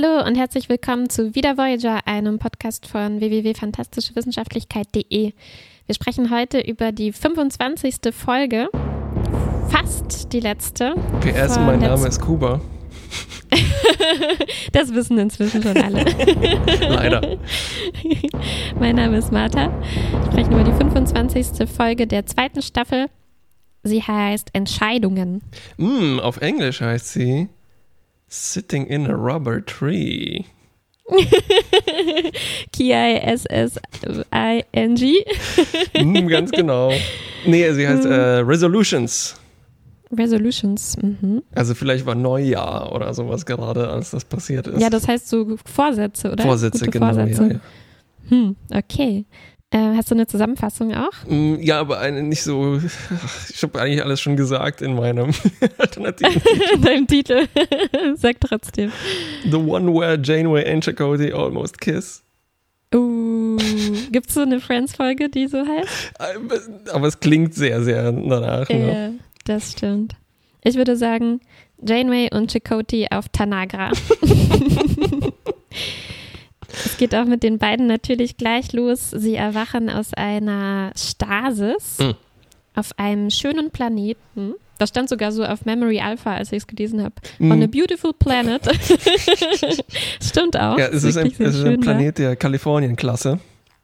Hallo und herzlich willkommen zu Wieder Voyager, einem Podcast von www.fantastischewissenschaftlichkeit.de. Wir sprechen heute über die 25. Folge, fast die letzte. PS, mein Name ist Kuba. das wissen inzwischen schon alle. Leider. mein Name ist Martha. Wir sprechen über die 25. Folge der zweiten Staffel. Sie heißt Entscheidungen. Mm, auf Englisch heißt sie Sitting in a Rubber Tree. K-I-S-S-I-N-G. mm, ganz genau. Nee, sie heißt äh, Resolutions. Resolutions. Mhm. Also vielleicht war Neujahr oder sowas gerade, als das passiert ist. Ja, das heißt so Vorsätze, oder? Vorsätze, Gute genau. Vorsätze. Ja, ja. Hm, okay. Äh, hast du eine Zusammenfassung auch? Mm, Ja, aber eine nicht so. Ich habe eigentlich alles schon gesagt in meinem alternativen. In deinem Titel. Sag trotzdem. The one where Janeway and Chakotay almost kiss. Uh, gibt's so eine Friends-Folge, die so heißt? Aber es klingt sehr, sehr danach. Ne? Ja, das stimmt. Ich würde sagen, Janeway und Chakotay auf Tanagra. Es geht auch mit den beiden natürlich gleich los. Sie erwachen aus einer Stasis Mhm. auf einem schönen Planeten. Das stand sogar so auf Memory Alpha, als ich es gelesen habe. Mhm. On a beautiful planet. Stimmt auch. Ja, es ist, ein, es ist ein. Planet der Kalifornien-Klasse.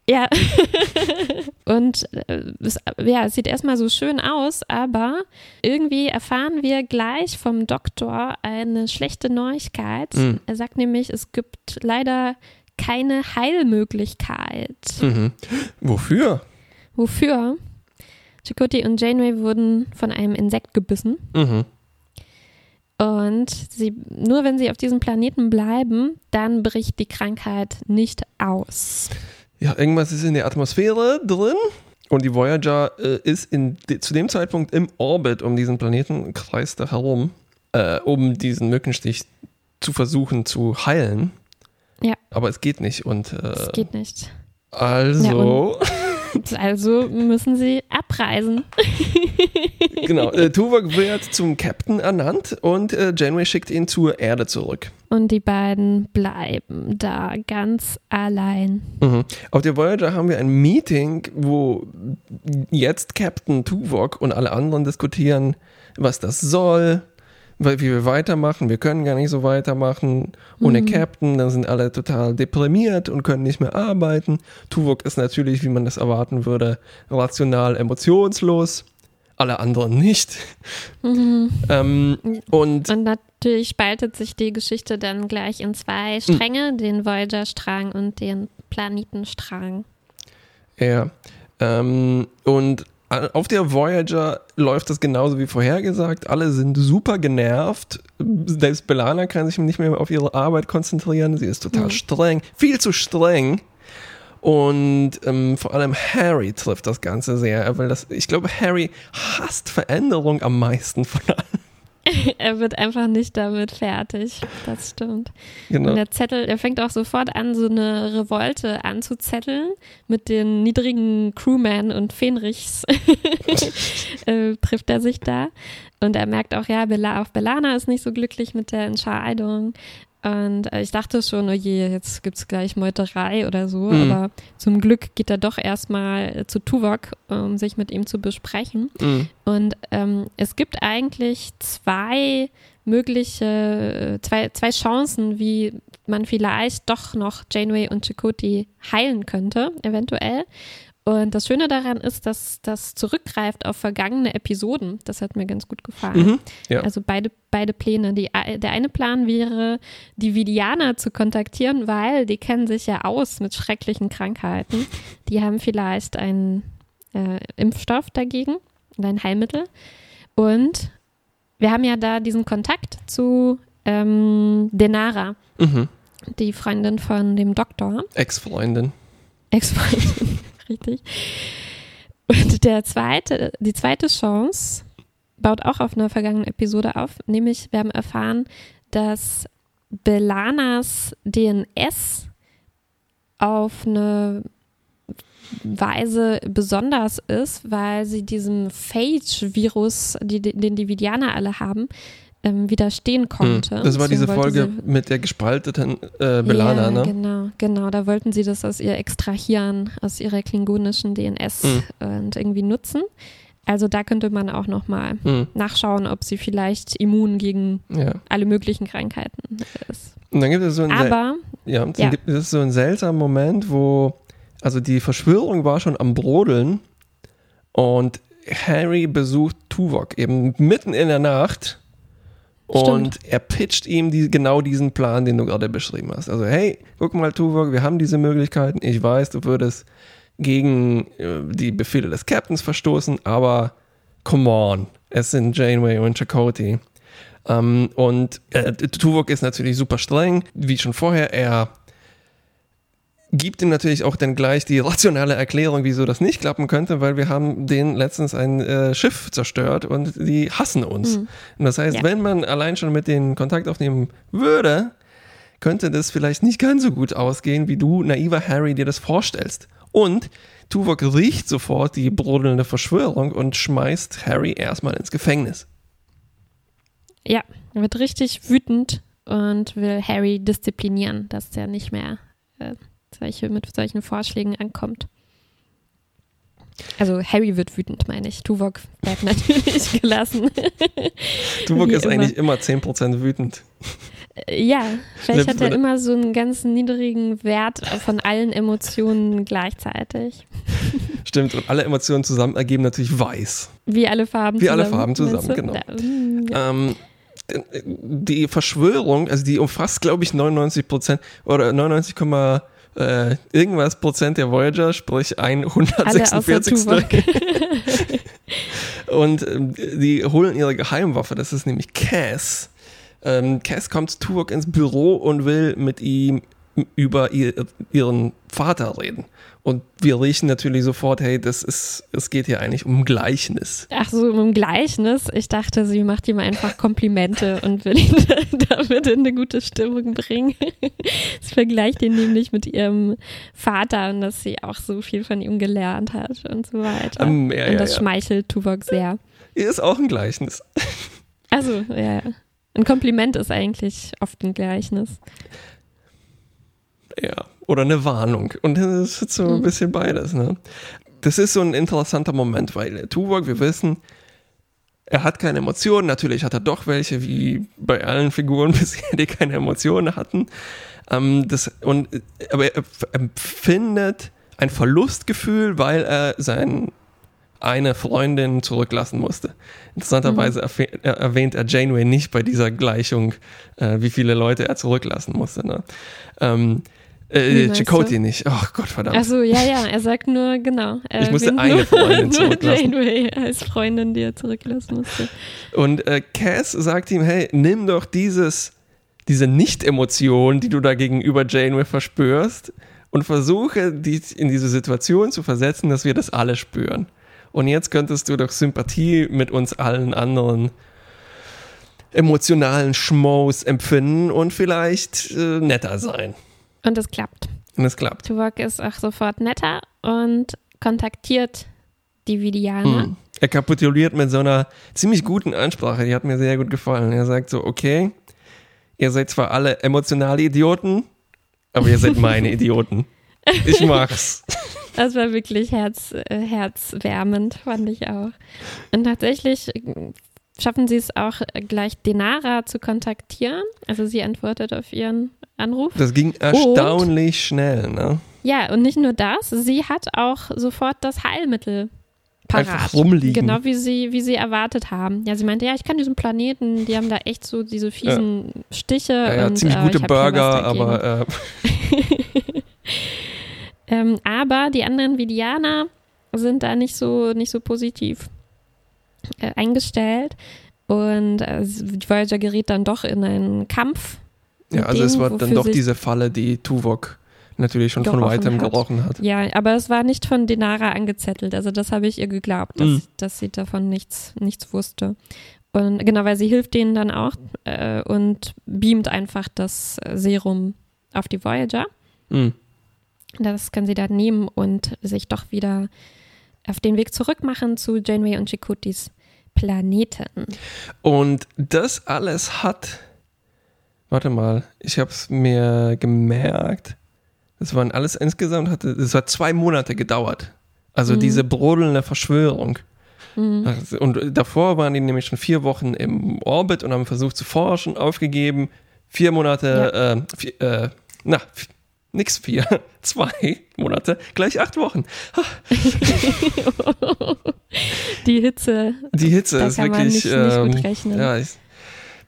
Ja. Und äh, es, ja, es sieht erstmal so schön aus, aber irgendwie erfahren wir gleich vom Doktor eine schlechte Neuigkeit. Mhm. Er sagt nämlich, es gibt leider keine Heilmöglichkeit. Mhm. Wofür? Wofür? Chakotay und Janeway wurden von einem Insekt gebissen. Mhm. Und sie, nur wenn sie auf diesem Planeten bleiben, dann bricht die Krankheit nicht aus. Ja, irgendwas ist in der Atmosphäre drin. Und die Voyager äh, ist in, zu dem Zeitpunkt im Orbit um diesen Planeten, kreist da herum, äh, um diesen Mückenstich zu versuchen zu heilen. Ja. Aber es geht nicht. Und äh, Das geht nicht. also, Also müssen sie abreisen. genau, äh, Tuvok wird zum Captain ernannt und äh, Janeway schickt ihn zur Erde zurück. Und die beiden bleiben da ganz allein. Mhm. Auf der Voyager haben wir ein Meeting, wo jetzt Captain Tuvok und alle anderen diskutieren, was das soll, weil wie wir weitermachen. Wir können gar nicht so weitermachen ohne Captain. Dann sind alle total deprimiert und können nicht mehr arbeiten. Tuvok ist natürlich, wie man das erwarten würde, rational emotionslos. Alle anderen nicht. Ähm, und Und natürlich spaltet sich die Geschichte dann gleich in zwei Stränge, den Voyager-Strang und den Planetenstrang. Ja. Ähm, und auf der Voyager läuft das genauso wie vorhergesagt. Alle sind super genervt. Selbst Belana kann sich nicht mehr auf ihre Arbeit konzentrieren. Sie ist total streng, viel zu streng. Und ähm, vor allem Harry trifft das Ganze sehr, weil das, ich glaube, Harry hasst Veränderung am meisten von allen. er wird einfach nicht damit fertig. Das stimmt. Genau. Und der Zettel, er fängt auch sofort an, so eine Revolte anzuzetteln mit den niedrigen Crewmen und Fenrichs. äh, trifft er sich da. Und er merkt auch, ja, Bella, auch Belana ist nicht so glücklich mit der Entscheidung. Und äh, ich dachte schon, oh je, jetzt gibt es gleich Meuterei oder so. Mhm. Aber zum Glück geht er doch erstmal äh, zu Tuvok, um sich mit ihm zu besprechen. Mhm. Und ähm, es gibt eigentlich zwei mögliche, äh, zwei, zwei Chancen, wie man vielleicht doch noch Janeway und Chakotay heilen könnte, eventuell. Und das Schöne daran ist, dass das zurückgreift auf vergangene Episoden. Das hat mir ganz gut gefallen. Mhm, ja. Also beide, beide Pläne. Die, der eine Plan wäre, die Vidianer zu kontaktieren, weil die kennen sich ja aus mit schrecklichen Krankheiten. Die haben vielleicht einen äh, Impfstoff dagegen oder ein Heilmittel. Und wir haben ja da diesen Kontakt zu ähm, Denara, Mhm. die Freundin von dem Doktor. Ex-Freundin. Ex-Freundin, richtig. Und der zweite, die zweite Chance baut auch auf einer vergangenen Episode auf, nämlich wir haben erfahren, dass Belanas DNS auf eine Weise besonders ist, weil sie diesem Phage-Virus, die, den die Vidianer alle haben, ähm, widerstehen konnte. Hm. Das war diese Deswegen Folge mit der gespalteten äh, Belana, ja, ne? Genau, genau. Da wollten sie das aus ihr extrahieren, aus ihrer klingonischen DNS Hm. und irgendwie nutzen. Also da könnte man auch nochmal Hm. nachschauen, ob sie vielleicht immun gegen Ja. alle möglichen Krankheiten ist. Und dann gibt es so ein Aber, Ja, dann Ja. gibt es so einen seltsamen Moment, wo, also die Verschwörung war schon am Brodeln und Harry besucht Tuvok eben mitten in der Nacht und er pitcht ihm die, genau diesen Plan, den du gerade beschrieben hast. Also, hey, guck mal, Tuvok, wir haben diese Möglichkeiten. Ich weiß, du würdest gegen äh, die Befehle des Captains verstoßen, aber come on, es sind Janeway und Chakotay. Ähm, und äh, Tuvok ist natürlich super streng, wie schon vorher. Er gibt ihm natürlich auch dann gleich die rationale Erklärung, wieso das nicht klappen könnte, weil wir haben denen letztens ein äh, Schiff zerstört und die hassen uns. Mhm. Und das heißt, Ja. wenn man allein schon mit denen Kontakt aufnehmen würde, könnte das vielleicht nicht ganz so gut ausgehen, wie du, naiver Harry, dir das vorstellst. Und Tuvok riecht sofort die brodelnde Verschwörung und schmeißt Harry erstmal ins Gefängnis. ja, er wird richtig wütend und will Harry disziplinieren, dass er nicht mehr äh, solche, mit solchen Vorschlägen ankommt. Also Harry wird wütend, meine ich. Tuvok bleibt natürlich gelassen. Tuvok Wie ist immer. eigentlich immer 10% wütend. Äh, ja, vielleicht hat er immer so einen ganz niedrigen Wert von allen Emotionen gleichzeitig. Stimmt, und alle Emotionen zusammen ergeben natürlich weiß. Wie alle Farben Wie zusammen. alle Farben zusammen, genau. Ja, mm. Ähm, die Verschwörung, also die umfasst, glaube ich, 99 Prozent oder 99, äh, irgendwas Prozent der Voyager, sprich Alle außer 146. Tuvok. Und ähm, die holen ihre Geheimwaffe, das ist nämlich Cass. Ähm, Cass kommt zu Tuvok ins Büro und will mit ihm über ihr, ihren Vater reden. Und wir riechen natürlich sofort, hey, das ist, es geht hier eigentlich um Gleichnis. Ach so, im Gleichnis. Ich dachte, sie macht ihm einfach Komplimente und will ihn damit in eine gute Stimmung bringen. Sie vergleicht ihn nämlich mit ihrem Vater und dass sie auch so viel von ihm gelernt hat und so weiter. Ähm, ja, und ja, das ja. schmeichelt Tuvok sehr. Hier ist auch ein Gleichnis. Also, ja, ja. Ein Kompliment ist eigentlich oft ein Gleichnis. Ja, oder eine Warnung. Und das ist so ein Mhm. bisschen beides. Ne? Das ist so ein interessanter Moment, weil Tuvok, wir wissen, er hat keine Emotionen. Natürlich hat er doch welche, wie bei allen Figuren bisher, die keine Emotionen hatten. Ähm, das, und, aber er empfindet ein Verlustgefühl, weil er sein eine Freundin zurücklassen musste. Interessanterweise er- erwähnt er Janeway nicht bei dieser Gleichung, äh, wie viele Leute er zurücklassen musste. Ne? Ähm, äh, Chakotay nicht. Ach Gott, verdammt. Also ja, ja, er sagt nur, genau. Er Ich musste eine nur, Freundin nur zurücklassen. Janeway als Freundin, die er zurücklassen musste. Und äh, Cass sagt ihm, hey, nimm doch dieses, diese Nicht-Emotion, die du da gegenüber Janeway verspürst und versuche, dich in diese Situation zu versetzen, dass wir das alle spüren. Und jetzt könntest du doch Sympathie mit uns allen anderen emotionalen Schmoes empfinden und vielleicht äh, netter sein. Und es klappt. Und es klappt. Tuvok ist auch sofort netter und kontaktiert die Vidianer. Hm. Er kapituliert mit so einer ziemlich guten Ansprache, die hat mir sehr gut gefallen. Er sagt so, okay, ihr seid zwar alle emotionale Idioten, aber ihr seid meine Idioten. Ich mach's. Das war wirklich herz, äh, herzwärmend, fand ich auch. Und tatsächlich äh, schaffen sie es auch äh, gleich Denara zu kontaktieren. Also sie antwortet auf ihren Anruf. Das ging erstaunlich schnell, ne? Ja, und nicht nur das, sie hat auch sofort das Heilmittel parat. Einfach rumliegen. Genau wie sie, wie sie erwartet haben. Ja, sie meinte, ja, ich kann diesen Planeten, die haben da echt so diese fiesen Stiche. Ja, ja, und, ziemlich äh, gute Burger, aber äh, Ähm, aber die anderen Vidianer sind da nicht so, nicht so positiv äh, eingestellt. Und äh, die Voyager gerät dann doch in einen Kampf. ja, also es denen, war dann doch diese Falle, die Tuvok natürlich schon von weitem hat. gerochen hat. Ja, aber es war nicht von Denara angezettelt. Also das habe ich ihr geglaubt, dass, Mhm. dass sie davon nichts, nichts wusste. Und genau, weil sie hilft denen dann auch äh, und beamt einfach das Serum auf die Voyager. Hm. Das kann sie dann nehmen und sich doch wieder auf den Weg zurück machen zu Janeway und Chakotys Planeten. Und das alles hat, warte mal, ich habe es mir gemerkt, das waren alles insgesamt, hatte, das hat zwei Monate gedauert. Also Mhm. diese brodelnde Verschwörung. Mhm. Also, Und davor waren die nämlich schon vier Wochen im Orbit und haben versucht zu forschen, aufgegeben. Vier Monate, äh, vier, äh, na, nix vier, zwei Monate, gleich acht Wochen. Die Hitze. Die Hitze Da ist wirklich. nicht- nicht gut ähm, rechnen. Ja, ich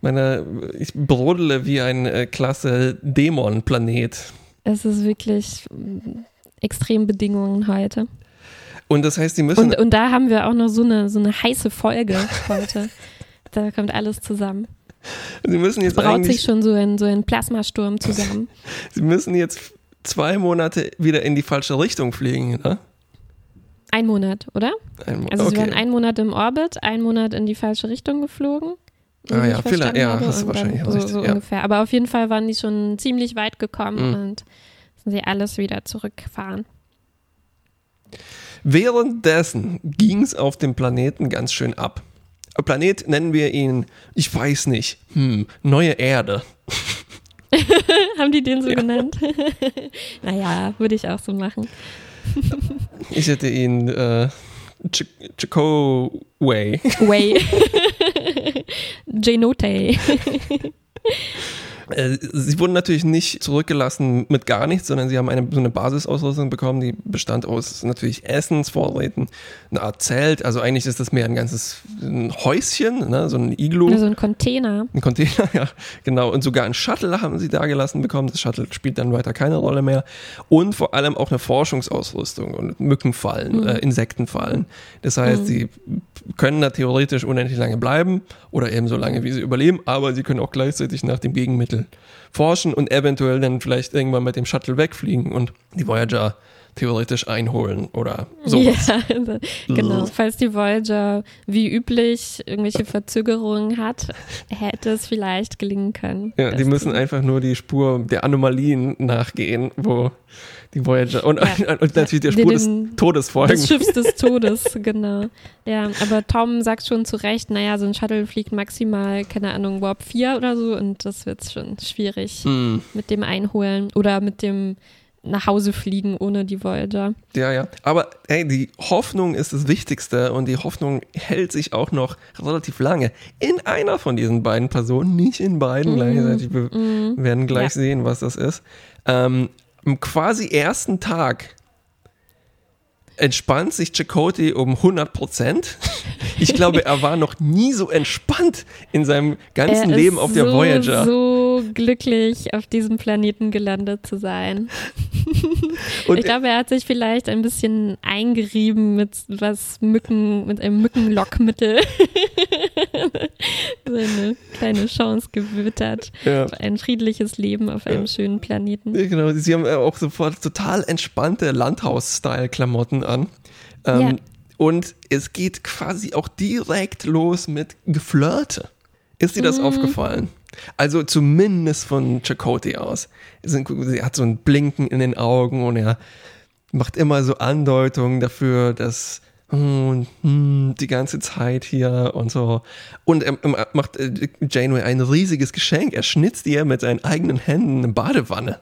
meine, ich brodele wie ein äh, klasse Dämon-Planet. Es ist wirklich mm, Extrembedingungen heute. Und das heißt, die müssen. Und, und da haben wir auch noch so eine, so eine heiße Folge heute. Da kommt alles zusammen. sie müssen jetzt Braut sich schon so ein, so ein Plasmasturm zusammen. Sie müssen jetzt zwei Monate wieder in die falsche Richtung fliegen, ne? Ein Monat, oder? Ein Mo- Also sie okay. waren einen Monat im Orbit, einen Monat in die falsche Richtung geflogen. Ah ja, ich vielleicht- ja, hast du wahrscheinlich so, recht, so ja. ungefähr. Aber auf jeden Fall waren die schon ziemlich weit gekommen Mhm. und sind sie alles wieder zurückgefahren. Währenddessen ging es auf dem Planeten ganz schön ab. Planet nennen wir ihn, ich weiß nicht, hm, neue Erde. Haben die den so Ja. genannt? naja, würde ich auch so machen. Ich hätte ihn äh, Ch Chakoway. Way. Genote. Äh, Sie wurden natürlich nicht zurückgelassen mit gar nichts, sondern sie haben eine, so eine Basisausrüstung bekommen, die bestand aus natürlich Essensvorräten, eine Art Zelt, also eigentlich ist das mehr ein ganzes ein Häuschen, ne, so ein Iglu. Also ein Container. Ein Container, ja, genau. Und sogar ein Shuttle haben sie da gelassen bekommen. Das Shuttle spielt dann weiter keine Rolle mehr. Und vor allem auch eine Forschungsausrüstung und Mückenfallen, Mhm. äh, Insektenfallen. Das heißt, Mhm. sie können da theoretisch unendlich lange bleiben oder eben so lange, wie sie überleben, aber sie können auch gleichzeitig nach dem Gegenmittel forschen und eventuell dann vielleicht irgendwann mit dem Shuttle wegfliegen. Und die Voyager theoretisch einholen oder sowas. Ja, also, genau. Ugh. Falls die Voyager wie üblich irgendwelche Verzögerungen hat, hätte es vielleicht gelingen können. Ja, die müssen einfach nur die Spur der Anomalien nachgehen, wo die Voyager und, Ja. und natürlich der Den- Spur des den- Todes folgen. des Schiffs des Todes, genau. Ja, aber Tom sagt schon zu Recht, naja, so ein Shuttle fliegt maximal, keine Ahnung, Warp 4 oder so und das wird schon schwierig Hm, mit dem Einholen oder mit dem nach Hause fliegen ohne die Voyager. ja, ja. Aber hey, die Hoffnung ist das Wichtigste und die Hoffnung hält sich auch noch relativ lange. In einer von diesen beiden Personen, nicht in beiden Mhm. gleichzeitig. Wir Mhm. werden gleich Ja. sehen, was das ist. Ähm, am quasi ersten Tag entspannt sich Chakotay um 100 Prozent. Ich glaube, er war noch nie so entspannt in seinem ganzen Er Leben auf der so, Voyager. so glücklich, auf diesem Planeten gelandet zu sein. Und ich glaube, er hat sich vielleicht ein bisschen eingerieben mit was Mücken, mit einem Mückenlockmittel. so eine kleine Chance gewittert. ja. auf Ein friedliches Leben auf einem schönen Planeten. Ja, Genau, sie haben äh, auch sofort total entspannte Landhaus-Style-Klamotten an. Ähm, Ja. Und es geht quasi auch direkt los mit Geflirte. Ist dir das Mhm. aufgefallen? Also zumindest von Chakotay aus. Sie hat so ein Blinken in den Augen und er macht immer so Andeutungen dafür, dass hm, hm, die ganze Zeit hier und so. Und er, er macht äh, Janeway ein riesiges Geschenk. Er schnitzt ihr mit seinen eigenen Händen eine Badewanne.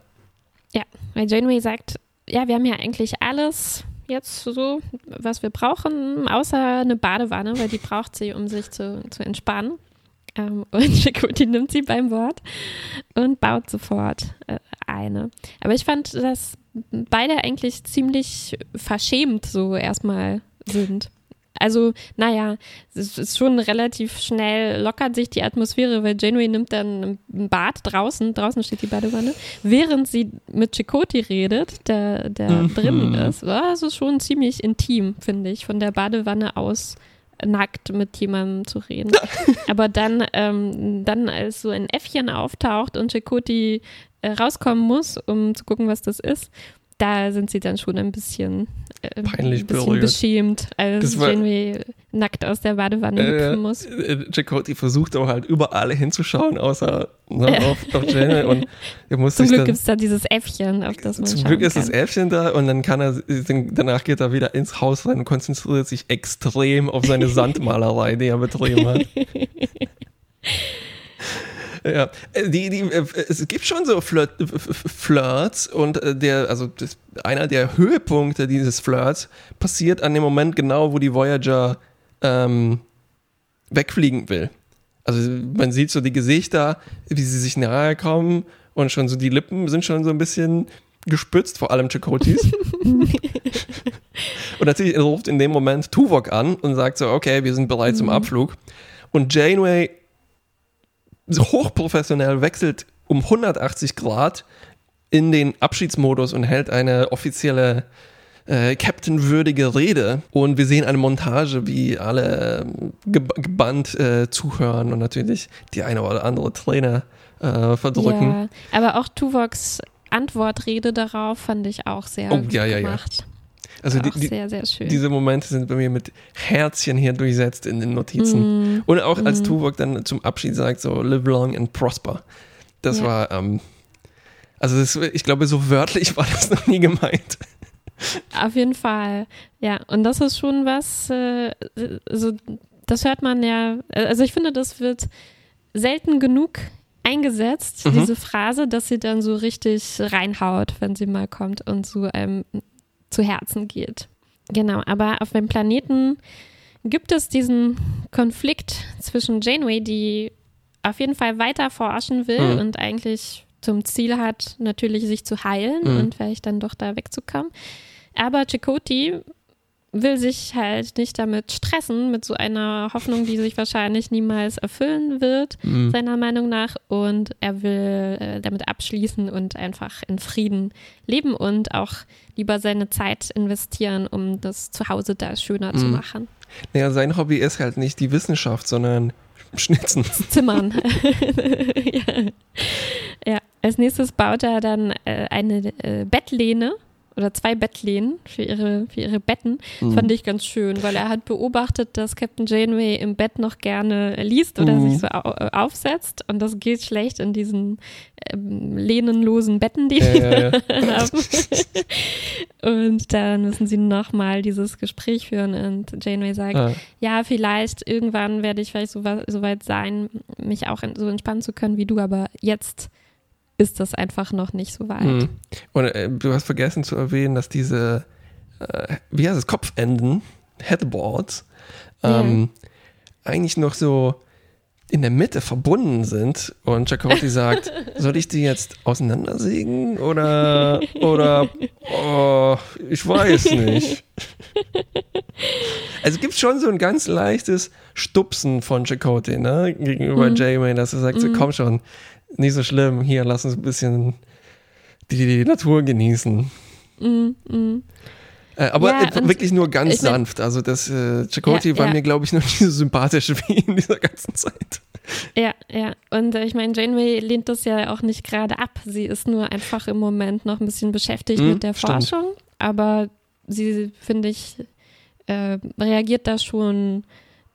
Ja, weil Janeway sagt, ja, wir haben ja eigentlich alles jetzt so, was wir brauchen, außer eine Badewanne, weil die braucht sie, um sich zu, zu entspannen. Ähm, und Chakotay nimmt sie beim Wort und baut sofort äh, eine. Aber ich fand, dass beide eigentlich ziemlich verschämt so erstmal sind. Also, naja, es ist schon relativ schnell, lockert sich die Atmosphäre, weil Janeway nimmt dann ein Bad draußen, draußen steht die Badewanne, während sie mit Chakotay redet, der, der Mhm. drinnen ist. Ja, es ist schon ziemlich intim, finde ich, von der Badewanne aus nackt mit jemandem zu reden. Aber dann, ähm, dann als so ein Äffchen auftaucht und Chakotay äh, rauskommen muss, um zu gucken, was das ist, da sind sie dann schon ein bisschen äh, Peinlich ein bisschen berührt. beschämt, als war- Janeway nackt aus der Badewanne Äh, hüpfen muss. äh, Chakotay versucht auch halt überall hinzuschauen, außer ne, auf, auf Janeway und er muss Zum Glück gibt es da dieses Äffchen, auf das man Zum Glück ist kann. das Äffchen da und dann kann er, danach geht er wieder ins Haus rein und konzentriert sich extrem auf seine Sandmalerei, die er betrieben hat. Ja, äh, die, die, äh, es gibt schon so Flirt, F- Flirts und äh, der, also das, einer der Höhepunkte dieses Flirts passiert an dem Moment genau, wo die Voyager ähm, wegfliegen will. Also man sieht so die Gesichter, wie sie sich nahe kommen und schon so die Lippen sind schon so ein bisschen gespitzt, vor allem Chakotys. und natürlich ruft in dem Moment Tuvok an und sagt so, okay, wir sind bereit zum Abflug. Und Janeway hochprofessionell wechselt um 180 Grad in den Abschiedsmodus und hält eine offizielle äh, Captain-würdige Rede. Und wir sehen eine Montage, wie alle ähm, geb gebannt äh, zuhören und natürlich die eine oder andere Träne äh, verdrücken. Ja, aber auch Tuvoks Antwortrede darauf fand ich auch sehr Oh, gut ja, ja, ja. Also die, die, sehr, sehr diese Momente sind bei mir mit Herzchen hier durchsetzt in den Notizen. Mm, Und auch als Mhm. Tuvok dann zum Abschied sagt, so live long and prosper. Das Ja. war, ähm, also das, ich glaube, so wörtlich war das noch nie gemeint. Auf jeden Fall, ja. Und das ist schon was, äh, so, das hört man ja, also ich finde, das wird selten genug eingesetzt, Mhm. diese Phrase, dass sie dann so richtig reinhaut, wenn sie mal kommt und so einem zu Herzen geht. Genau, aber auf dem Planeten gibt es diesen Konflikt zwischen Janeway, die auf jeden Fall weiter forschen will Mhm. und eigentlich zum Ziel hat, natürlich sich zu heilen Mhm. und vielleicht dann doch da wegzukommen. Aber Chakoti will sich halt nicht damit stressen, mit so einer Hoffnung, die sich wahrscheinlich niemals erfüllen wird, Mhm. seiner Meinung nach. Und er will äh, damit abschließen und einfach in Frieden leben und auch lieber seine Zeit investieren, um das Zuhause da schöner zu Mhm. machen. Naja, sein Hobby ist halt nicht die Wissenschaft, sondern Schnitzen. Zimmern. ja. ja, als nächstes baut er dann äh, eine äh, Bettlehne oder zwei Bettlehnen für ihre, für ihre Betten. Mhm. Fand ich ganz schön, weil er hat beobachtet, dass Captain Janeway im Bett noch gerne liest oder Mhm. sich so äh, aufsetzt. Und das geht schlecht in diesen ähm, lehnenlosen Betten, die Ja, die ja, ja. haben. und dann müssen sie nochmal dieses Gespräch führen und Janeway sagt, Ah, ja, vielleicht irgendwann werde ich vielleicht so, so weit sein, mich auch in, so entspannen zu können wie du, aber jetzt ist das einfach noch nicht so weit. mhm. Und äh, du hast vergessen zu erwähnen, dass diese, äh, wie heißt es, Kopfenden, Headboards, ähm, eigentlich noch so in der Mitte verbunden sind und Chakotay sagt, soll ich die jetzt auseinandersägen oder oder oh, ich weiß nicht. Also gibt schon so ein ganz leichtes Stupsen von Chakotay, ne, gegenüber Mhm. Janeway, dass er sagt, so, Mhm. komm schon, nicht so schlimm, hier, lass uns ein bisschen die, die Natur genießen. Mm, mm. Äh, aber Ja, äh, wirklich nur ganz sanft. Also das äh, Chakotay Ja, war ja. mir, glaube ich, noch nicht so sympathisch wie in dieser ganzen Zeit. Ja, ja. Und äh, ich meine, Janeway lehnt das ja auch nicht gerade ab. Sie ist nur einfach im Moment noch ein bisschen beschäftigt Mhm, mit der stimmt. Forschung. Aber sie, finde ich, äh, reagiert da schon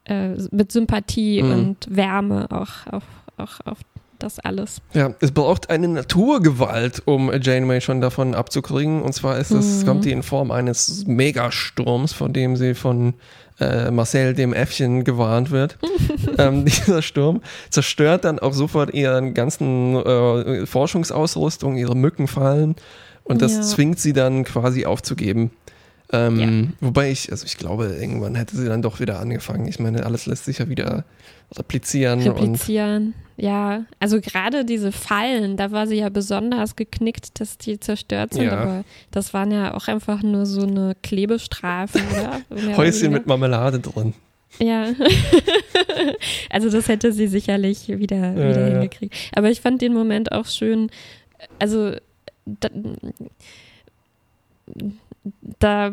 äh, mit Sympathie Mhm. und Wärme auch auf, auch auf das alles. Ja, es braucht eine Naturgewalt, um Janeway schon davon abzukriegen. Und zwar ist es, Mhm. kommt die in Form eines Megasturms, von dem sie von äh, Marcel, dem Äffchen, gewarnt wird. ähm, dieser Sturm zerstört dann auch sofort ihren ganzen äh, Forschungsausrüstung, ihre Mückenfallen. Und das Ja. zwingt sie dann quasi aufzugeben. Ähm, Wobei ich, also ich glaube, irgendwann hätte sie dann doch wieder angefangen. Ich meine, alles lässt sich ja wieder replizieren. Replizieren. Ja, also gerade diese Fallen, da war sie ja besonders geknickt, dass die zerstört sind. Ja. Aber das waren ja auch einfach nur so eine oder? Oder Häuschen mit Marmelade drin. Ja. also das hätte sie sicherlich wieder, wieder Ja, ja. hingekriegt. Aber ich fand den Moment auch schön. Also da, da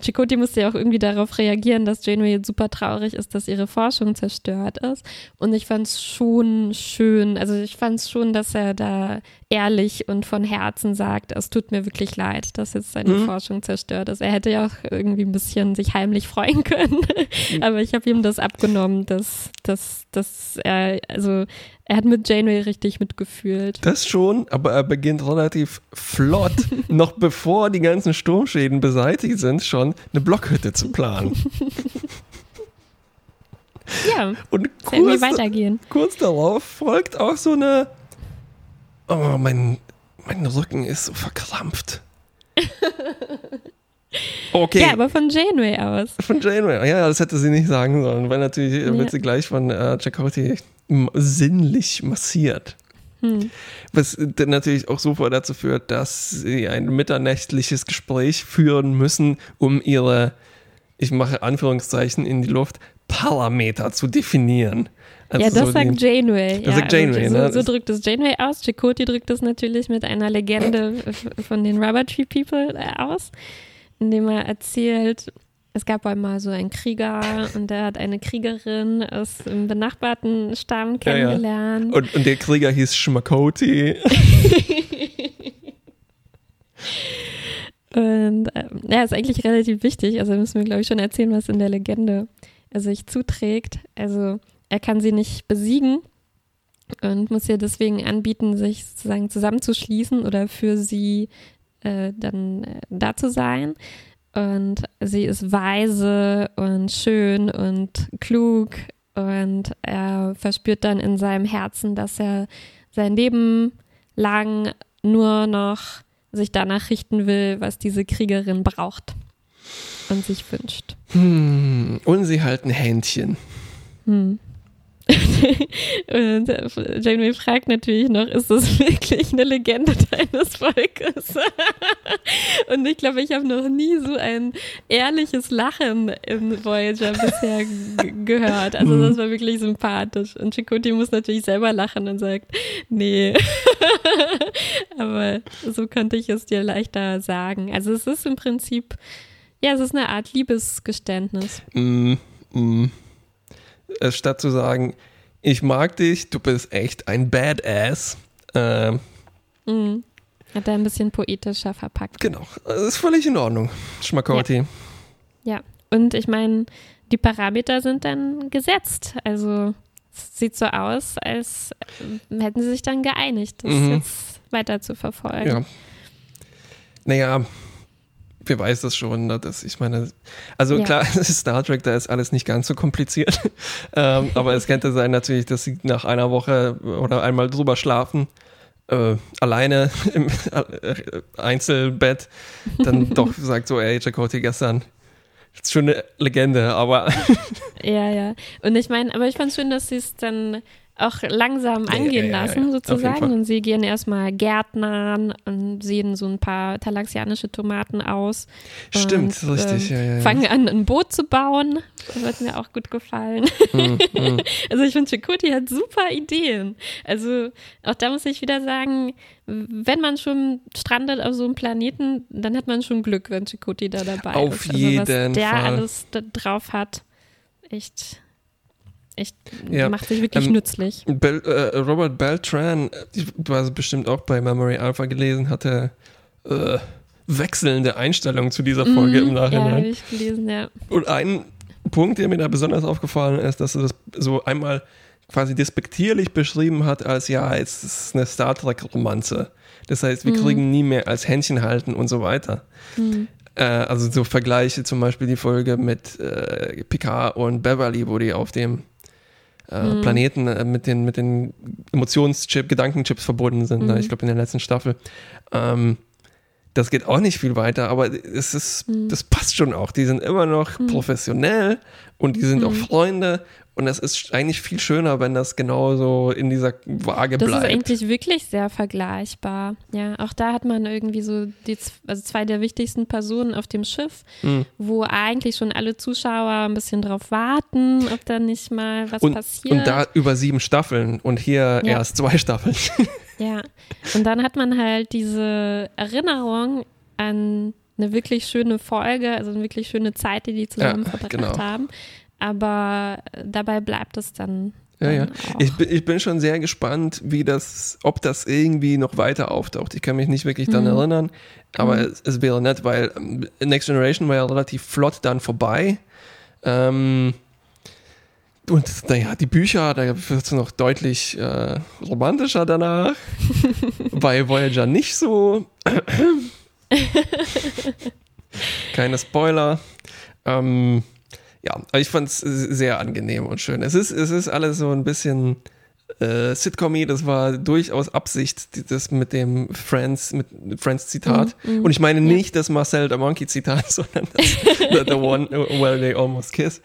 Chakotay musste ja auch irgendwie darauf reagieren, dass Janeway jetzt super traurig ist, dass ihre Forschung zerstört ist. Und ich fand es schon schön, also ich fand es schon, dass er da ehrlich und von Herzen sagt, es tut mir wirklich leid, dass jetzt seine mhm. Forschung zerstört ist. Er hätte ja auch irgendwie ein bisschen sich heimlich freuen können, mhm. aber ich habe ihm das abgenommen, dass, dass, dass er, also er hat mit Janeway richtig mitgefühlt. Das schon, aber er beginnt relativ flott, noch bevor die ganzen Sturmschäden beseitigt sind, schon eine Blockhütte zu planen. ja, und kurz, weitergehen. kurz darauf folgt auch so eine Oh, mein, mein Rücken ist so verkrampft. Okay. Ja, aber von Janeway aus. Von Janeway, ja, das hätte sie nicht sagen sollen, weil natürlich ja. wird sie gleich von äh, Chakotay sinnlich massiert. Hm. Was dann natürlich auch sofort dazu führt, dass sie ein mitternächtliches Gespräch führen müssen, um ihre, ich mache Anführungszeichen in die Luft, Parameter zu definieren. Also ja, das so sagt die, Janeway. Das ja, sagt Janeway, also ne? So, so drückt es Janeway aus. Chakoti drückt es natürlich mit einer Legende von den Rubber Tree People aus, indem er erzählt, es gab einmal so einen Krieger und der hat eine Kriegerin aus einem benachbarten Stamm kennengelernt. Ja, ja. Und, und der Krieger hieß Schmakoti. und äh, ja, ist eigentlich relativ wichtig. Also müssen wir, glaube ich, schon erzählen, was in der Legende äh, sich zuträgt. Also er kann sie nicht besiegen und muss ihr deswegen anbieten, sich sozusagen zusammenzuschließen oder für sie äh, dann äh, da zu sein. Und sie ist weise und schön und klug und er verspürt dann in seinem Herzen, dass er sein Leben lang nur noch sich danach richten will, was diese Kriegerin braucht und sich wünscht. Hm, und sie halten Händchen. Hm. und Janeway fragt natürlich noch, ist das wirklich eine Legende deines Volkes? und ich glaube, ich habe noch nie so ein ehrliches Lachen in Voyager bisher gehört. Also mhm. das war wirklich sympathisch. Und Chakotay muss natürlich selber lachen und sagt, nee. Aber so konnte ich es dir leichter sagen. Also es ist im Prinzip, ja, es ist eine Art Liebesgeständnis. Mm, mm. Äh, statt zu sagen, ich mag dich, du bist echt ein Badass. Ähm, mhm. Hat er ein bisschen poetischer verpackt. Genau, das ist völlig in Ordnung, Schmackauti. Ja. ja, und ich meine, die Parameter sind dann gesetzt. Also es sieht so aus, als hätten sie sich dann geeinigt, das mhm. jetzt weiter zu verfolgen. Ja. Naja, wer weiß das schon, ne? dass ich meine, also ja. klar, Star Trek, da ist alles nicht ganz so kompliziert, ähm, aber es könnte sein natürlich, dass sie nach einer Woche oder einmal drüber schlafen, äh, alleine im äh, Einzelbett, dann doch sagt so, ey, Chakotay gestern, ist schon eine Legende, aber. ja, ja. Und ich meine, aber ich fand es schön, dass sie es dann auch langsam angehen ja, ja, lassen, sozusagen. Und sie gehen erstmal Gärtnern und sehen so ein paar talaxianische Tomaten aus. Stimmt, und, richtig, äh, Fangen an, ein Boot zu bauen. Das hat mir auch gut gefallen. Mm, mm. Also ich finde, Chakoti hat super Ideen. Also auch da muss ich wieder sagen, wenn man schon strandet auf so einem Planeten, dann hat man schon Glück, wenn Chakoti da dabei auf ist. Auf jeden also was der Fall. alles drauf hat, echt echt, ja. macht sich wirklich ähm, nützlich. Bel, äh, Robert Beltran, du hast bestimmt auch bei Memory Alpha gelesen, hatte äh, wechselnde Einstellungen zu dieser Folge mm, im Nachhinein. Ja, habe ich gelesen, ja. Und ein Punkt, der mir da besonders aufgefallen ist, dass er das so einmal quasi despektierlich beschrieben hat, als ja, es ist eine Star Trek-Romanze. Das heißt, wir mm. kriegen nie mehr als Händchen halten und so weiter. Mm. Äh, also so Vergleiche, zum Beispiel die Folge mit äh, Picard und Beverly, wo die auf dem äh, mhm. Planeten äh, mit den, mit den Emotionschip, Gedankenchips verbunden sind. Ne? Mhm. Ich glaube, in der letzten Staffel. Ähm, das geht auch nicht viel weiter, aber es ist, mhm. das passt schon auch. Die sind immer noch mhm. professionell und die sind auch mhm. Freunde und es ist eigentlich viel schöner, wenn das genauso in dieser Waage das bleibt. Das ist eigentlich wirklich sehr vergleichbar. Ja, auch da hat man irgendwie so die, also zwei der wichtigsten Personen auf dem Schiff, mhm. wo eigentlich schon alle Zuschauer ein bisschen drauf warten, ob da nicht mal was und, passiert. Und da über sieben Staffeln und hier ja. erst zwei Staffeln. Ja, und dann hat man halt diese Erinnerung an eine wirklich schöne Folge, also eine wirklich schöne Zeit, die die zusammen Ja, verbracht genau. haben. Aber dabei bleibt es dann. Ja, ja. auch. Ich bin, ich bin schon sehr gespannt, wie das, ob das irgendwie noch weiter auftaucht. Ich kann mich nicht wirklich daran Mhm. erinnern, aber Mhm. es, es wäre nett, weil ähm, Next Generation war ja relativ flott dann vorbei. Ähm, und naja, die Bücher, da wird es noch deutlich äh, romantischer danach. Bei Voyager nicht so. Keine Spoiler. Ähm, ja, ich fand es sehr angenehm und schön. Es ist, es ist alles so ein bisschen äh, Sitcom-y, das war durchaus Absicht, das mit dem Friends, mit Friends-Zitat. Mhm, mhm. Und ich meine Ja. nicht das Marcel the Monkey-Zitat, sondern das the, the one where they almost kiss.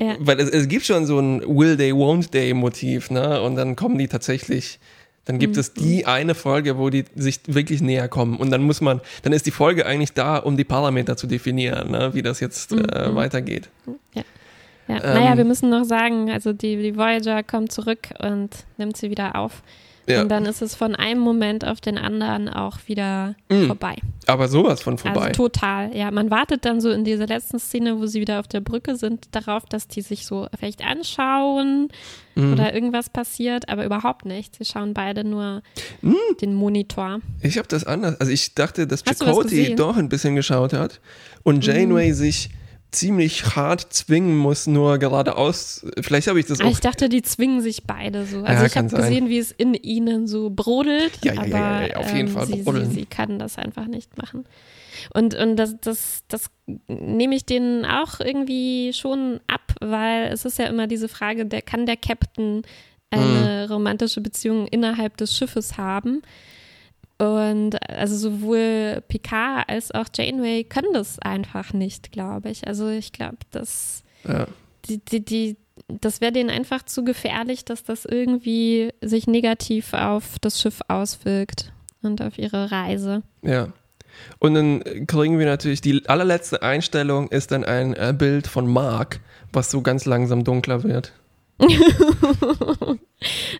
Ja. Weil es, es gibt schon so ein Will they, won't they Motiv, ne? Und dann kommen die tatsächlich, dann gibt Mhm. es die eine Folge, wo die sich wirklich näher kommen. Und dann muss man, dann ist die Folge eigentlich da, um die Parameter zu definieren, ne? wie das jetzt äh, Mhm. weitergeht. Ja, Ähm, naja, wir müssen noch sagen, also die, die Voyager kommt zurück und nimmt sie wieder auf. Ja. Und dann ist es von einem Moment auf den anderen auch wieder Mhm. vorbei. Aber sowas von vorbei. Also total, ja. Man wartet dann so in dieser letzten Szene, wo sie wieder auf der Brücke sind, darauf, dass die sich so vielleicht anschauen Mhm. oder irgendwas passiert, aber überhaupt nicht. Sie schauen beide nur Mhm. den Monitor. Ich habe das anders. Also ich dachte, dass Hast Chakotay doch ein bisschen geschaut hat und Janeway sich ziemlich hart zwingen muss, nur geradeaus. Vielleicht habe ich das Ah, auch. ich dachte, die zwingen sich beide so. Also Ja, ich habe gesehen, wie es in ihnen so brodelt, Ja, ja, aber ja, ja, ja, auf jeden ähm, Fall sie, sie, sie kann das einfach nicht machen. Und, und das, das, das nehme ich denen auch irgendwie schon ab, weil es ist ja immer diese Frage, der, kann der Captain eine romantische Beziehung innerhalb des Schiffes haben? Und also sowohl Picard als auch Janeway können das einfach nicht, glaube ich. Also ich glaube, dass ja. die, die, die, das wäre denen einfach zu gefährlich, dass das irgendwie sich negativ auf das Schiff auswirkt und auf ihre Reise. Ja. Und dann kriegen wir natürlich, die allerletzte Einstellung ist dann ein äh, Bild von Mark, was so ganz langsam dunkler wird.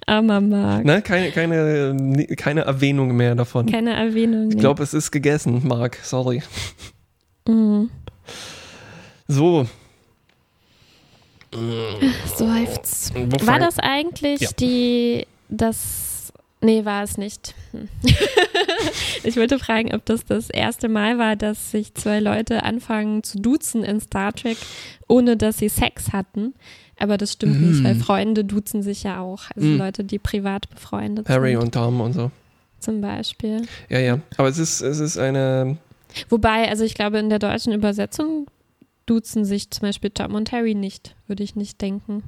Armer Mark. Ne? Keine, keine, keine Erwähnung mehr davon. Keine Erwähnung. ich glaube, es ist gegessen, Mark. Sorry. Mhm. So. Seufz. Wo War das eigentlich Ja. die, das, nee, war es nicht. Hm. ich wollte fragen, ob das das erste Mal war, dass sich zwei Leute anfangen zu duzen in Star Trek, ohne dass sie Sex hatten. Aber das stimmt nicht, Mhm. weil Freunde duzen sich ja auch. Also Mhm. Leute, die privat befreundet Harry sind, und Tom und so. zum Beispiel. Ja, ja. Aber es ist, es ist eine. Wobei, also ich glaube, in der deutschen Übersetzung duzen sich zum Beispiel Tom und Harry nicht, würde ich nicht denken,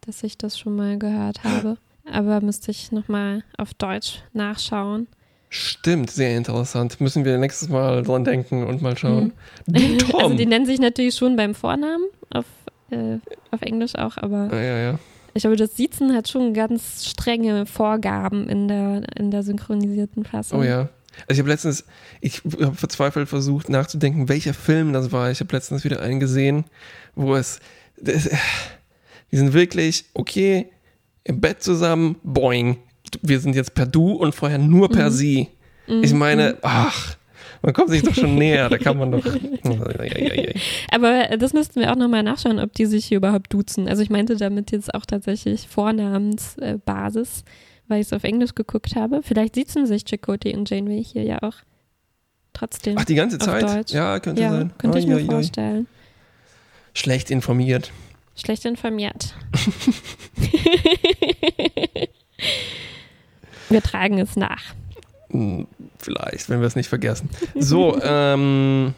dass ich das schon mal gehört habe. Aber müsste ich nochmal auf Deutsch nachschauen. Stimmt, sehr interessant. Müssen wir nächstes Mal dran denken und mal schauen. Du, Tom. Also die nennen sich natürlich schon beim Vornamen, auf, äh, auf Englisch auch, aber ja, ja, ja. ich glaube, das Siezen hat schon ganz strenge Vorgaben in der, in der synchronisierten Fassung. Oh ja. Also ich habe letztens, ich habe verzweifelt versucht nachzudenken, welcher Film das war. Ich habe letztens wieder einen gesehen, wo es, das, die sind wirklich, okay, im Bett zusammen, boing, wir sind jetzt per Du und vorher nur per Mhm. Sie. Ich meine, ach, man kommt sich doch schon näher, da kann man doch. Aber das müssten wir auch nochmal nachschauen, ob die sich hier überhaupt duzen. Also ich meinte damit jetzt auch tatsächlich Vornamensbasis, weil ich es auf Englisch geguckt habe. Vielleicht siezen sich Chakotay und Janeway hier ja auch trotzdem. Ach, die ganze Zeit? Deutsch. Ja, könnte ja, sein. könnte ich mir ui. vorstellen. Schlecht informiert. Schlecht informiert. wir tragen es nach. Hm, Vielleicht, wenn wir es nicht vergessen. So, ähm,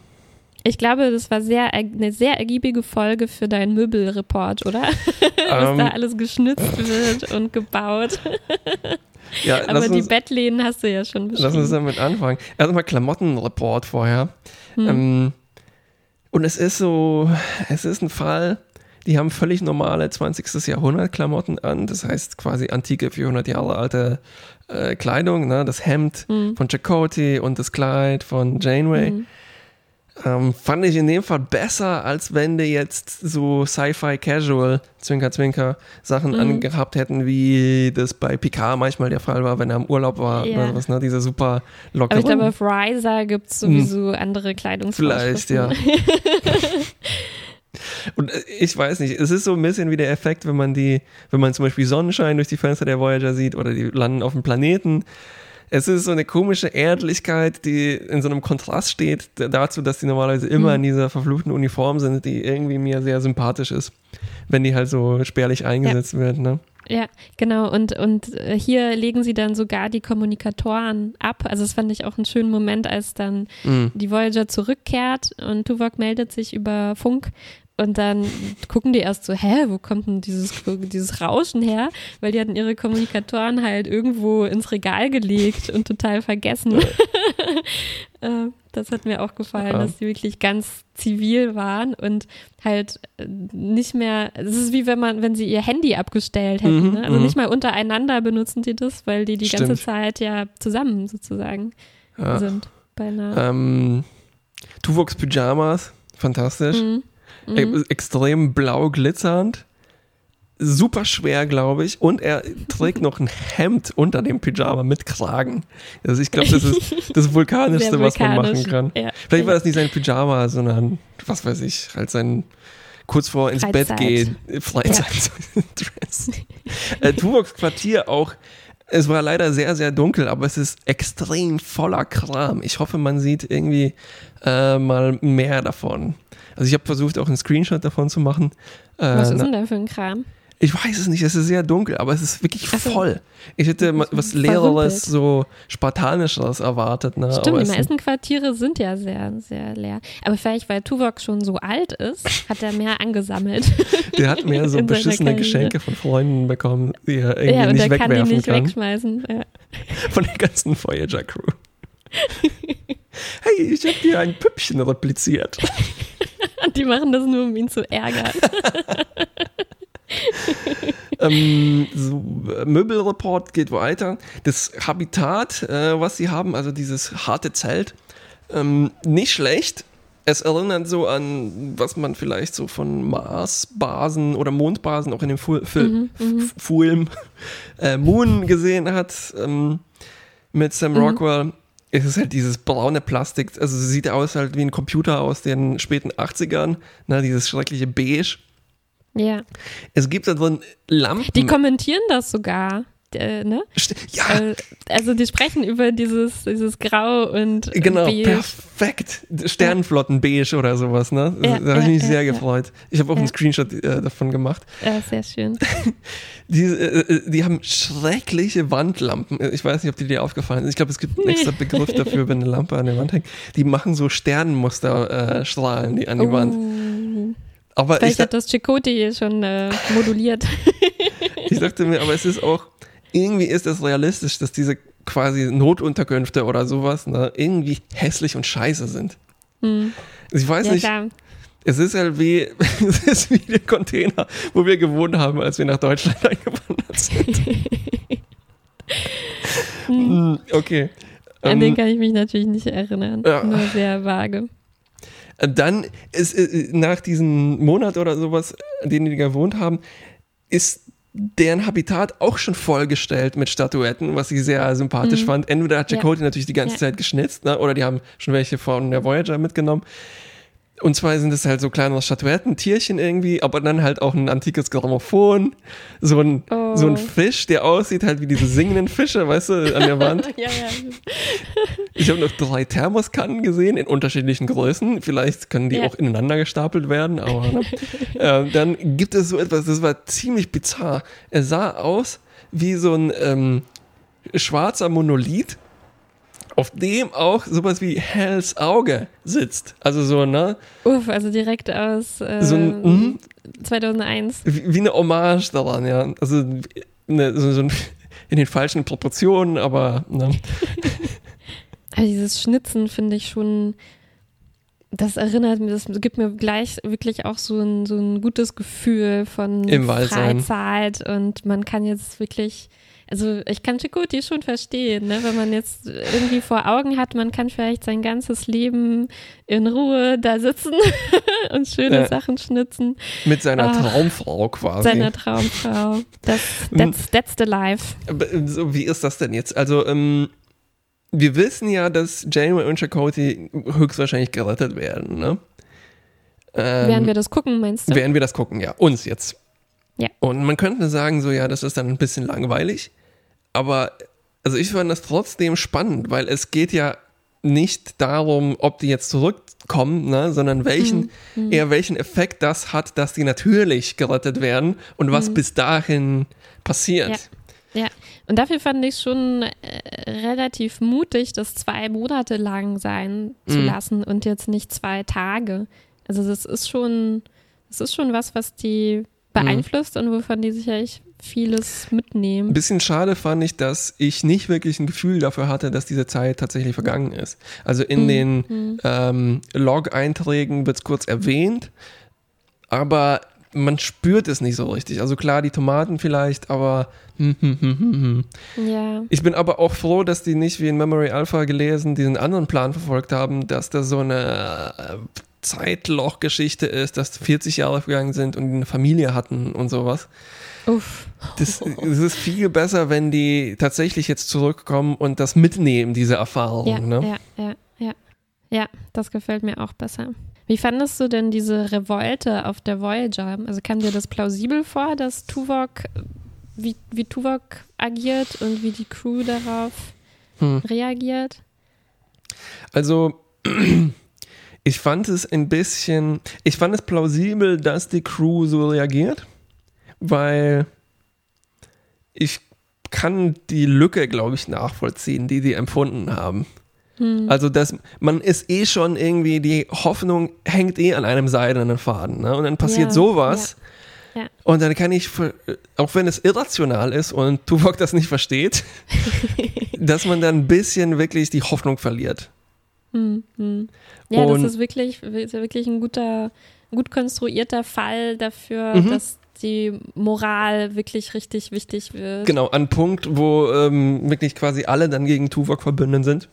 Ich glaube, das war sehr, eine sehr ergiebige Folge für deinen Möbelreport, oder? Was ähm da alles geschnitzt wird und gebaut. ja, Aber lass die uns, Bettlehnen hast du ja schon lass uns beschrieben. damit anfangen. Erstmal Klamottenreport vorher. Hm. Ähm, und es ist so, es ist ein Fall, die haben völlig normale 20. Jahrhundert Klamotten an, das heißt quasi antike 400 Jahre alte äh, Kleidung, ne? das Hemd Hm. von Chakotay und das Kleid von Janeway. Hm. Ähm, fand ich in dem Fall besser, als wenn die jetzt so Sci-Fi Casual, Zwinker, Zwinker Sachen Mhm. angehabt hätten, wie das bei Picard manchmal der Fall war, wenn er im Urlaub war Ja. oder was, ne? Diese super Aber lockeren. ich glaube, auf Riser gibt es sowieso andere Kleidungsvorschriften. Hm. Vielleicht, ja. Und äh, ich weiß nicht, es ist so ein bisschen wie der Effekt, wenn man die, wenn man zum Beispiel Sonnenschein durch die Fenster der Voyager sieht oder die landen auf dem Planeten. Es ist so eine komische Erdlichkeit, die in so einem Kontrast steht dazu, dass die normalerweise immer in dieser verfluchten Uniform sind, die irgendwie mir sehr sympathisch ist, wenn die halt so spärlich eingesetzt wird. Ne? Ja, genau. Und, und äh, hier legen sie dann sogar die Kommunikatoren ab. Also das fand ich auch einen schönen Moment, als dann Mhm. die Voyager zurückkehrt und Tuvok meldet sich über Funk und dann gucken die erst so, hä, wo kommt denn dieses, dieses Rauschen her? Weil die hatten ihre Kommunikatoren halt irgendwo ins Regal gelegt und total vergessen. Äh, das hat mir auch gefallen, Ja. dass die wirklich ganz zivil waren und halt äh, nicht mehr, es ist wie wenn man, wenn sie ihr Handy abgestellt hätten. Mhm, ne? Also mhm. nicht mal untereinander benutzen die das, weil die die ganze Stimmt. Zeit ja zusammen sozusagen Ja. sind. Beinahe. Ähm, Tuvoks Pyjamas, fantastisch. Mhm. Mhm. extrem blau glitzernd. Super schwer, glaube ich. Und er trägt noch ein Hemd unter dem Pyjama mit Kragen. Also ich glaube, das ist das Vulkanischste, was man machen kann. Ja. Vielleicht war das nicht sein Pyjama, sondern, was weiß ich, halt sein kurz vor ins Bett Freizeit. gehen. Freizeit-Dress. äh, Tuvoks Quartier auch. Es war leider sehr, sehr dunkel, aber es ist extrem voller Kram. Ich hoffe, man sieht irgendwie äh, mal mehr davon. Also ich habe versucht, auch einen Screenshot davon zu machen. Äh, Was ist denn da für ein Kram? ich weiß es nicht, es ist sehr dunkel, aber es ist wirklich Ach so. voll. Ich hätte was. Leereres, so Spartanischeres erwartet. Ne? Stimmt, aber die meisten Quartiere sind ja sehr, sehr leer. Aber vielleicht, weil Tuvok schon so alt ist, hat er mehr angesammelt. Der hat mehr so beschissene. Geschenke von Freunden bekommen, die er irgendwie ja, und nicht er kann die wegwerfen nicht kann. wegschmeißen. Ja. Von der ganzen Voyager-Crew. hey, ich habe dir ein Püppchen repliziert. Und die machen das nur, um ihn zu ärgern. ähm, so, äh, Möbelreport geht weiter. Das Habitat, äh, was sie haben, also dieses harte Zelt, ähm, nicht schlecht. Es erinnert so an, was man vielleicht so von Marsbasen oder Mondbasen auch in dem Fu Fil F- Film äh, Moon gesehen hat ähm, mit Sam Rockwell. Es ist halt dieses braune Plastik, also es sieht aus halt wie ein Computer aus den späten 80ern, ne, dieses schreckliche Beige. ja. Es gibt da drin Lampen. Die kommentieren das sogar. Äh, ne? Ja, Äh, also die sprechen über dieses, dieses Grau und äh, genau, Beige. perfekt. Sternenflotten beige oder sowas, ne? Ja, da habe ich mich sehr gefreut. Ich habe auch einen Screenshot äh, davon gemacht. Ja, sehr schön. Die, äh, äh, die haben schreckliche Wandlampen. Ich weiß nicht, ob die dir aufgefallen sind. Ich glaube, es gibt einen extra Begriff dafür, wenn eine Lampe an der Wand hängt. Die machen so Sternenmusterstrahlen äh, Strahlen, die an die Wand. Uh, Aber ich, vielleicht hat das Chakoti schon äh, moduliert. ich dachte mir, aber es ist auch, irgendwie ist das realistisch, dass diese quasi Notunterkünfte oder sowas ne, irgendwie hässlich und scheiße sind. Hm. Ich weiß Ja, nicht, klar. Es ist halt wie, es ist wie der Container, wo wir gewohnt haben, als wir nach Deutschland eingewandert sind. Hm, okay. An den Ähm, kann ich mich natürlich nicht erinnern. Ja. Nur sehr vage. dann ist äh, nach diesem Monat oder sowas, den die gewohnt haben, ist deren Habitat auch schon vollgestellt mit Statuetten, was ich sehr sympathisch Mhm. fand. Entweder hat Ja. Chakotay natürlich die ganze Ja. Zeit geschnitzt, ne? oder die haben schon welche von der Voyager mitgenommen. Und zwar sind es halt so kleinere Statuetten, Tierchen irgendwie, aber dann halt auch ein antikes Grammophon, so ein, Oh. so ein Fisch, der aussieht halt wie diese singenden Fische, weißt du, an der Wand. ja, ja. Ich habe noch drei Thermoskannen gesehen in unterschiedlichen Größen. Vielleicht können die Ja. auch ineinander gestapelt werden, aber ne? äh, dann gibt es so etwas, das war ziemlich bizarr. Er sah aus wie so ein ähm, schwarzer Monolith, auf dem auch sowas wie Hells Auge sitzt. Also so, ne? Uff, also direkt aus äh, So ein, mhm. 2001. wie, wie eine Hommage daran, ja. Also ne, so, so ein, in den falschen Proportionen, aber ne? Also dieses Schnitzen finde ich schon, das erinnert mir, das gibt mir gleich wirklich auch so ein, so ein gutes Gefühl von Im. Freizeit und man kann jetzt wirklich, also ich kann Chakoti schon verstehen, ne? wenn man jetzt irgendwie vor Augen hat, man kann vielleicht sein ganzes Leben in Ruhe da sitzen und schöne ja. Sachen schnitzen. Mit seiner oh, Traumfrau quasi. Seiner Traumfrau. Das, that's, that's the life. So, wie ist das denn jetzt? Also, ähm, wir wissen ja, dass Janeway und Chakoti höchstwahrscheinlich gerettet werden, ne? Ähm, werden wir das gucken, meinst du? Werden wir das gucken, ja. Uns jetzt. Ja. Und man könnte sagen, so, ja, das ist dann ein bisschen langweilig. Aber, also ich fand das trotzdem spannend, weil es geht ja nicht darum, ob die jetzt zurückkommen, ne, sondern welchen, mhm. eher welchen Effekt das hat, dass die natürlich gerettet werden und was mhm. bis dahin passiert. Ja. ja. und dafür fand ich schon äh, relativ mutig, das zwei Monate lang sein zu mhm. lassen und jetzt nicht zwei Tage. Also das ist schon, das ist schon was, was die beeinflusst mhm. und wovon die sicherlich vieles mitnehmen. Ein bisschen schade fand ich, dass ich nicht wirklich ein Gefühl dafür hatte, dass diese Zeit tatsächlich vergangen ist. Also in mhm. den mhm. ähm, Log-Einträgen wird es kurz erwähnt, aber man spürt es nicht so richtig. Also klar, die Tomaten vielleicht, aber hm, hm, hm, ja. Ich bin aber auch froh, dass die nicht wie in Memory Alpha gelesen diesen anderen Plan verfolgt haben, dass da so eine äh, Zeitloch-Geschichte ist, dass 40 Jahre vergangen sind und eine Familie hatten und sowas. Uff. Das, das, ist viel besser, wenn die tatsächlich jetzt zurückkommen und das mitnehmen, diese Erfahrung. Ja, ne? ja, ja, ja. Ja, das gefällt mir auch besser. Wie fandest du denn diese Revolte auf der Voyager? Also kam dir das plausibel vor, dass Tuvok, wie, wie Tuvok agiert und wie die Crew darauf hm. reagiert? Also ich fand es ein bisschen, ich fand es plausibel, dass die Crew so reagiert, weil ich kann die Lücke, glaube ich, nachvollziehen, die die empfunden haben. Hm. Also, dass man ist eh schon irgendwie, die Hoffnung hängt eh an einem seidenen Faden. Ne? Und dann passiert ja, sowas. Ja. Ja. Und dann kann ich, auch wenn es irrational ist und Tuvok das nicht versteht, dass man dann ein bisschen wirklich die Hoffnung verliert. Hm, hm. Ja, und das ist wirklich, ist wirklich ein guter, gut konstruierter Fall dafür, mhm. dass die Moral wirklich richtig wichtig wird. Genau, an Punkt, wo ähm, wirklich quasi alle dann gegen Tuvok verbündet sind.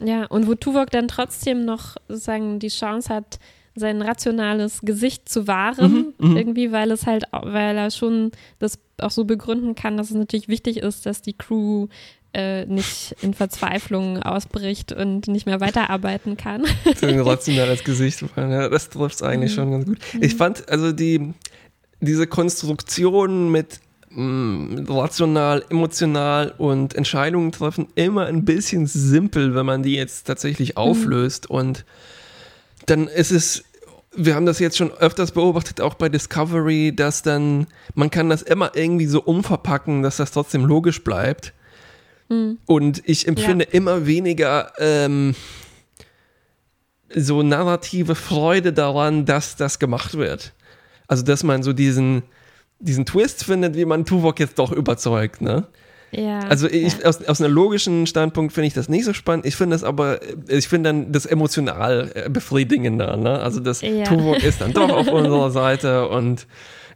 Ja, und wo Tuvok dann trotzdem noch sozusagen die Chance hat, sein rationales Gesicht zu wahren, mhm, mhm, irgendwie, weil es halt, weil er schon das auch so begründen kann, dass es natürlich wichtig ist, dass die Crew äh, nicht in Verzweiflung ausbricht und nicht mehr weiterarbeiten kann. ein rationales Gesicht, ja, das trifft es eigentlich mhm. schon ganz gut. Ich mhm. fand also die, diese Konstruktion mit Mm, rational, emotional und Entscheidungen treffen immer ein bisschen simpel, wenn man die jetzt tatsächlich mhm. auflöst. Mhm. Und dann ist es, wir haben das jetzt schon öfters beobachtet, auch bei Discovery, dass dann, man kann das immer irgendwie so umverpacken, dass das trotzdem logisch bleibt. Mhm. Und ich empfinde ja. immer weniger ähm, so narrative Freude daran, dass das gemacht wird. Also, dass man so diesen, diesen Twist findet, wie man Tuvok jetzt doch überzeugt, ne? Ja. Also ich, ja. aus, aus einem logischen Standpunkt finde ich das nicht so spannend. Ich finde das aber, ich finde dann das emotional äh, befriedigender, ne? Also das ja. Tuvok ist dann doch auf unserer Seite und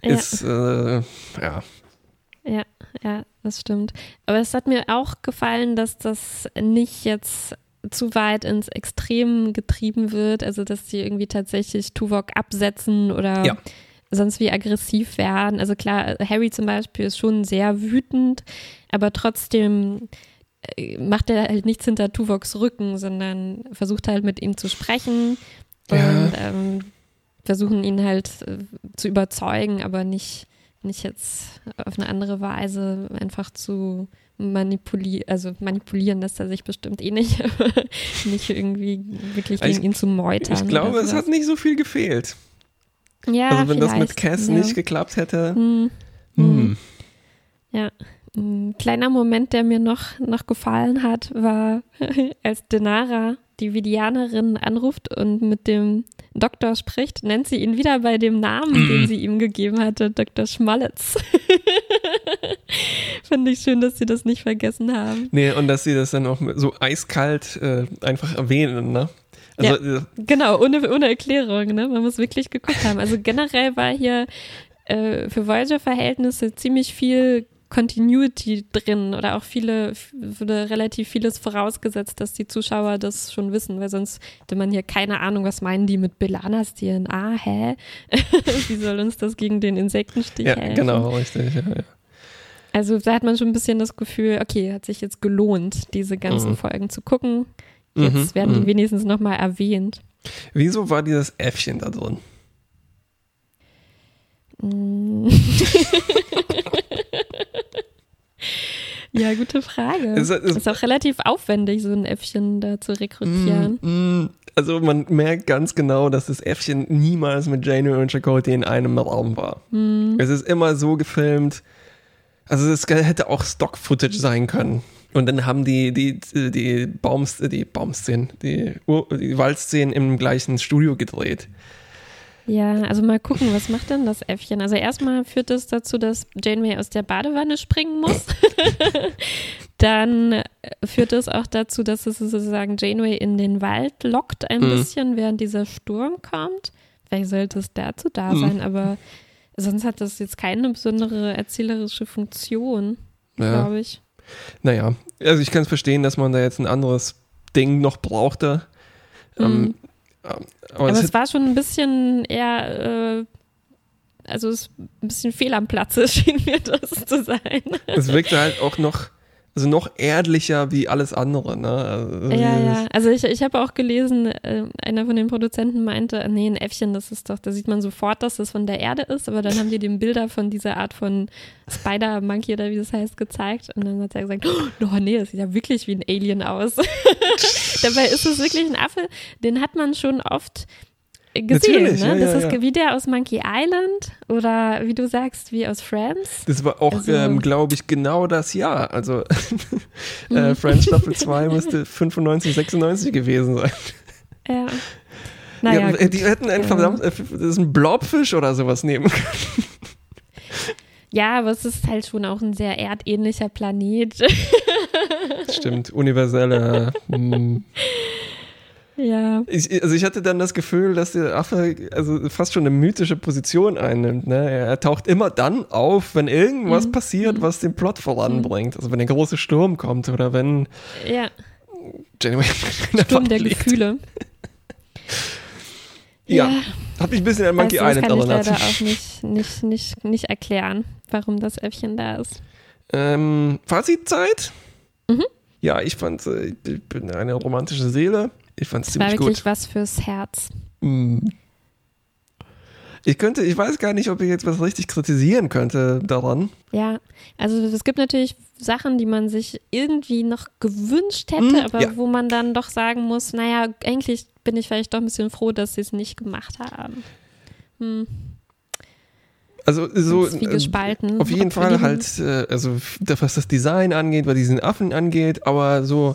ist, äh, ja. Ja, ja, das stimmt. Aber es hat mir auch gefallen, dass das nicht jetzt zu weit ins Extrem getrieben wird, also dass sie irgendwie tatsächlich Tuvok absetzen oder ja sonst wie aggressiv werden. Also klar, Harry zum Beispiel ist schon sehr wütend, aber trotzdem äh, macht er halt nichts hinter Tuvoks Rücken, sondern versucht halt mit ihm zu sprechen ja. und ähm, versuchen ihn halt äh, zu überzeugen, aber nicht, nicht jetzt auf eine andere Weise einfach zu manipulieren, also manipulieren lässt er sich bestimmt eh nicht, nicht irgendwie wirklich gegen ich, ihn zu meutern. Ich glaube, es hat nicht so viel gefehlt. Ja, also wenn das mit Cass ja. nicht geklappt hätte. Hm. Hm. hm. Ja. Ein kleiner Moment, der mir noch, noch gefallen hat, war, als Denara die Vidianerin anruft und mit dem Doktor spricht, nennt sie ihn wieder bei dem Namen, den sie ihm gegeben hatte, Dr. Schmolletz. Finde ich schön, dass sie das nicht vergessen haben. Nee, und dass sie das dann auch so eiskalt äh, einfach erwähnen, ne? Also, ja, genau, ohne, ohne Erklärung. Ne? Man muss wirklich geguckt haben. Also generell war hier äh, für Voyager-Verhältnisse ziemlich viel Continuity drin oder auch viele, wurde relativ vieles vorausgesetzt, dass die Zuschauer das schon wissen, weil sonst hätte man hier keine Ahnung, was meinen die mit Belanas DNA, hä? Wie soll uns das gegen den Insektenstich Ja, helfen? genau, richtig. Ja, ja. Also da hat man schon ein bisschen das Gefühl, okay, hat sich jetzt gelohnt, diese ganzen Mhm. Folgen zu gucken. Jetzt Mhm, werden die mhm. wenigstens nochmal erwähnt. Wieso war dieses Äffchen da drin? Mm. ja, gute Frage. Es- es- ist auch relativ aufwendig, so ein Äffchen da zu rekrutieren. Mm, mm. Also man merkt ganz genau, dass das Äffchen niemals mit Janeway und Chakotay in einem Raum war. Hm. Es ist immer so gefilmt, also es hätte auch Stock-Footage sein können. Und dann haben die, die, die Baums, die Baumszenen, die, die Waldszenen im gleichen Studio gedreht. Ja, also mal gucken, was macht denn das Äffchen? Also erstmal führt es dazu, dass Janeway aus der Badewanne springen muss. Dann äh, führt es auch dazu, dass es sozusagen Janeway in den Wald lockt ein Mhm. bisschen, während dieser Sturm kommt. Vielleicht sollte es dazu da Mhm. sein, aber sonst hat das jetzt keine besondere erzählerische Funktion, Ja. glaube ich. Naja, also ich kann es verstehen, dass man da jetzt ein anderes Ding noch brauchte. Ähm, Mhm. aber Aber es es war schon ein bisschen eher, äh, also es ein bisschen fehl am Platze schien mir das zu sein. Es wirkte halt auch noch, also noch erdlicher wie alles andere, ne? Also Ja, ja. Also ich, ich habe auch gelesen, äh, einer von den Produzenten meinte, nee, ein Äffchen, das ist doch, da sieht man sofort, dass das von der Erde ist, aber dann haben die dem Bilder von dieser Art von Spider-Monkey oder wie das heißt gezeigt und dann hat er gesagt, oh nee, das sieht ja wirklich wie ein Alien aus. Dabei ist es wirklich ein Affe, den hat man schon oft gesehen, Natürlich, ne? ja, das ja, ist ja. wie der aus Monkey Island oder wie du sagst, wie aus Friends. Das war auch, Also- ähm, glaube ich, genau das Jahr. Also Mhm. äh, Friends Staffel 2 müsste 95, 96 gewesen sein. Ja. Naja, ja, die hätten ein Ja. verdammt, äh, das ist ein Blobfisch oder sowas nehmen können. Ja, aber es ist halt schon auch ein sehr erdähnlicher Planet. Stimmt, universelle. hm. Ja. Ich, also ich hatte dann das Gefühl, dass der Affe also fast schon eine mythische Position einnimmt. Ne? Er taucht immer dann auf, wenn irgendwas Mhm. passiert, was den Plot voranbringt. Also wenn der große Sturm kommt oder wenn Ja, Janeway Sturm der liegt. Gefühle. Ja, hat mich ein bisschen an Monkey das Island kann ich erinnert. leider auch nicht, nicht, nicht, nicht erklären, warum das Äffchen da ist. Ähm, Fazitzeit? Mhm. Ja, ich fand, äh, ich bin eine romantische Seele. Ich fand es Es war ziemlich wirklich gut. was fürs Herz. Mm. Ich könnte, ich weiß gar nicht, ob ich jetzt was richtig kritisieren könnte daran. Ja, also es gibt natürlich Sachen, die man sich irgendwie noch gewünscht hätte, Mhm, aber ja. wo man dann doch sagen muss, naja, eigentlich bin ich vielleicht doch ein bisschen froh, dass sie es nicht gemacht haben. Hm, Also so äh, gespalten. auf jeden Fall halt, äh, also was das Design angeht, was diesen Affen angeht, aber so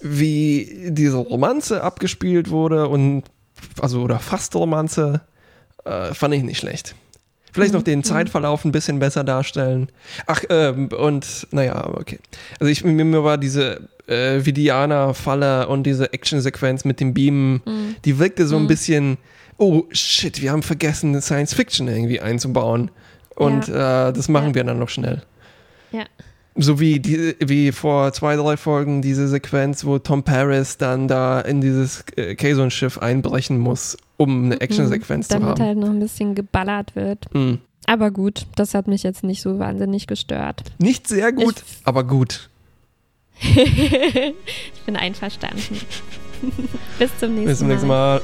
wie diese Romanze abgespielt wurde und also oder fast Romanze, äh, fand ich nicht schlecht. Vielleicht noch Mhm, den mhm. Zeitverlauf ein bisschen besser darstellen. Ach, ähm, und naja, okay. Also ich, mir, mir war diese äh, Vidiana-Falle und diese Actionsequenz mit dem Beamen, Hm. die wirkte so ein Mhm. bisschen, oh shit, wir haben vergessen, Science Fiction irgendwie einzubauen. Und äh, das machen Ja. wir dann noch schnell. Ja. So wie, die, wie vor zwei, drei Folgen diese Sequenz, wo Tom Paris dann da in dieses äh, Kazon-Schiff einbrechen muss, um eine Actionsequenz zu Damit haben. halt noch ein bisschen geballert wird. Mhm. Aber gut, das hat mich jetzt nicht so wahnsinnig gestört. Nicht sehr gut, Ich- aber gut. ich bin einverstanden. Bis zum nächsten Bis zum nächsten Mal.